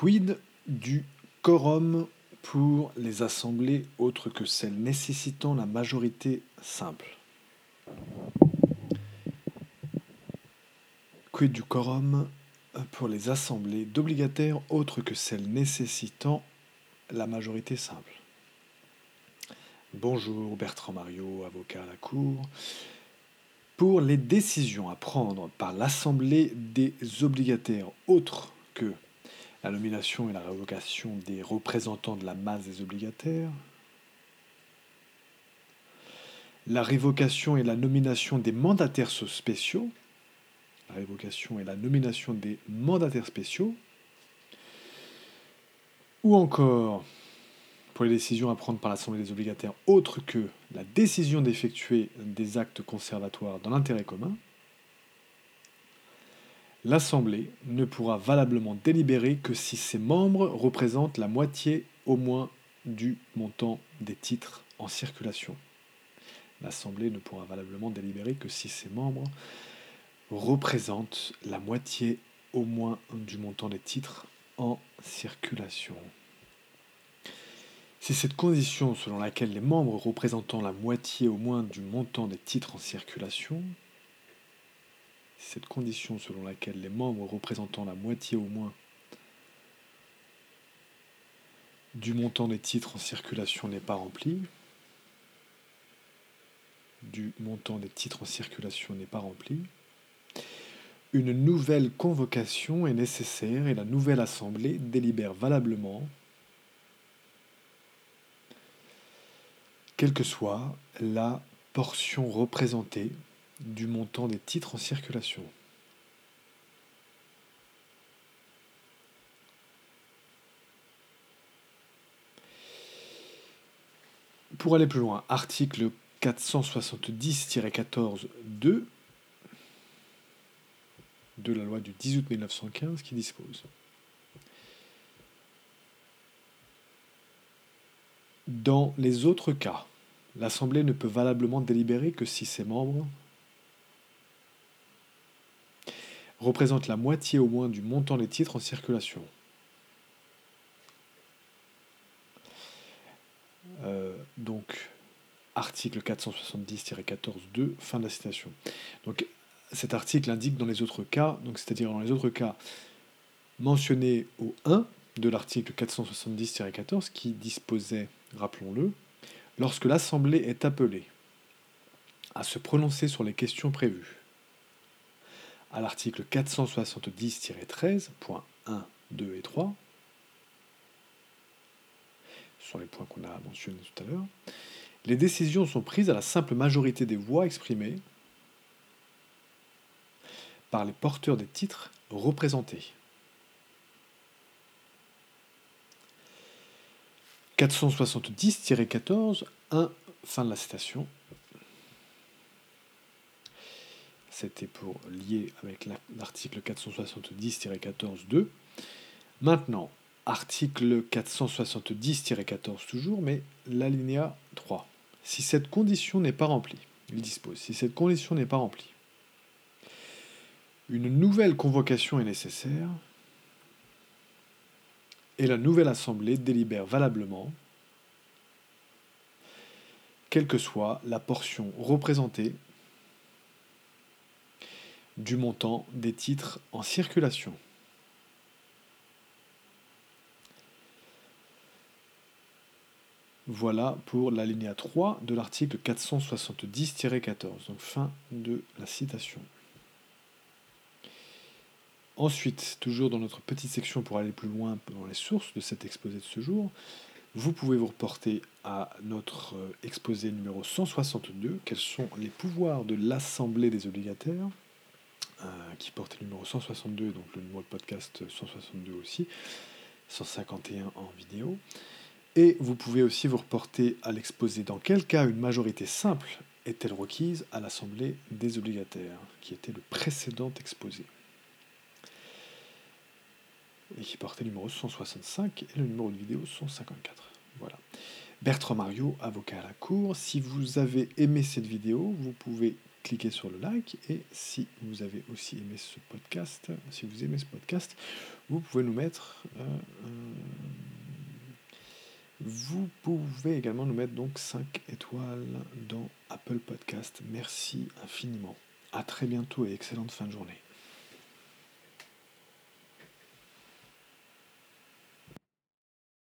Quid du quorum pour les assemblées autres que celles nécessitant la majorité simple? Quid du quorum pour les assemblées d'obligataires autres que celles nécessitant la majorité simple? Bonjour Bertrand Mario, avocat à la Cour. Pour les décisions à prendre par l'Assemblée des obligataires autres que la nomination et la révocation des représentants de la masse des obligataires, la révocation et la nomination des mandataires spéciaux, la révocation et la nomination des mandataires spéciaux, ou encore pour les décisions à prendre par l'Assemblée des obligataires autres que la décision d'effectuer des actes conservatoires dans l'intérêt commun, l'Assemblée ne pourra valablement délibérer que si ses membres représentent la moitié au moins du montant des titres en circulation. L'Assemblée ne pourra valablement délibérer que si ses membres représentent la moitié au moins du montant des titres en circulation. C'est cette condition selon laquelle les membres représentant la moitié au moins du montant des titres en circulation, cette condition selon laquelle les membres représentant la moitié au moins du montant des titres en circulation n'est pas remplie, du montant des titres en circulation n'est pas rempli, une nouvelle convocation est nécessaire et la nouvelle assemblée délibère valablement quelle que soit la portion représentée du montant des titres en circulation. Pour aller plus loin, article 470-14-2 de la loi du 10 août 1915 qui dispose Dans les autres cas, l'Assemblée ne peut valablement délibérer que si ses membres représentent la moitié au moins du montant des titres en circulation. Euh, donc, article 470-14.2, fin de la citation. Donc, cet article indique dans les autres cas, c'est-à-dire dans les autres cas mentionnés au 1 de l'article 470-14 qui disposait, rappelons-le, lorsque l'Assemblée est appelée à se prononcer sur les questions prévues à l'article 470-13, points 1, 2 et 3, ce sont les points qu'on a mentionnés tout à l'heure, les décisions sont prises à la simple majorité des voix exprimées par les porteurs des titres représentés. 470-14, 1, fin de la citation. C'était pour lier avec l'article 470-14.2. Maintenant, article 470-14 toujours, mais l'alinéa 3. Si cette condition n'est pas remplie, il dispose, si cette condition n'est pas remplie, une nouvelle convocation est nécessaire et la nouvelle assemblée délibère valablement, quelle que soit la portion représentée du montant des titres en circulation. Voilà pour l'alinéa 3 de l'article 470-14, donc fin de la citation. Ensuite, toujours dans notre petite section pour aller plus loin dans les sources de cet exposé de ce jour, vous pouvez vous reporter à notre euh, exposé numéro 162, quels sont les pouvoirs de l'Assemblée des obligataires, qui porte le numéro 162, donc le numéro de podcast 162 aussi, 151 en vidéo. Et vous pouvez aussi vous reporter à l'exposé dans quel cas une majorité simple est-elle requise à l'Assemblée des obligataires, qui était le précédent exposé et qui portait le numéro 165 et le numéro de vidéo 154. Voilà. Bertrand Mario, avocat à la cour. Si vous avez aimé cette vidéo, vous pouvez cliquez sur le like et si vous avez aussi aimé ce podcast, si vous aimez ce podcast, vous pouvez nous mettre euh, vous pouvez également nous mettre donc 5 étoiles dans Apple Podcast. Merci infiniment. À très bientôt et excellente fin de journée.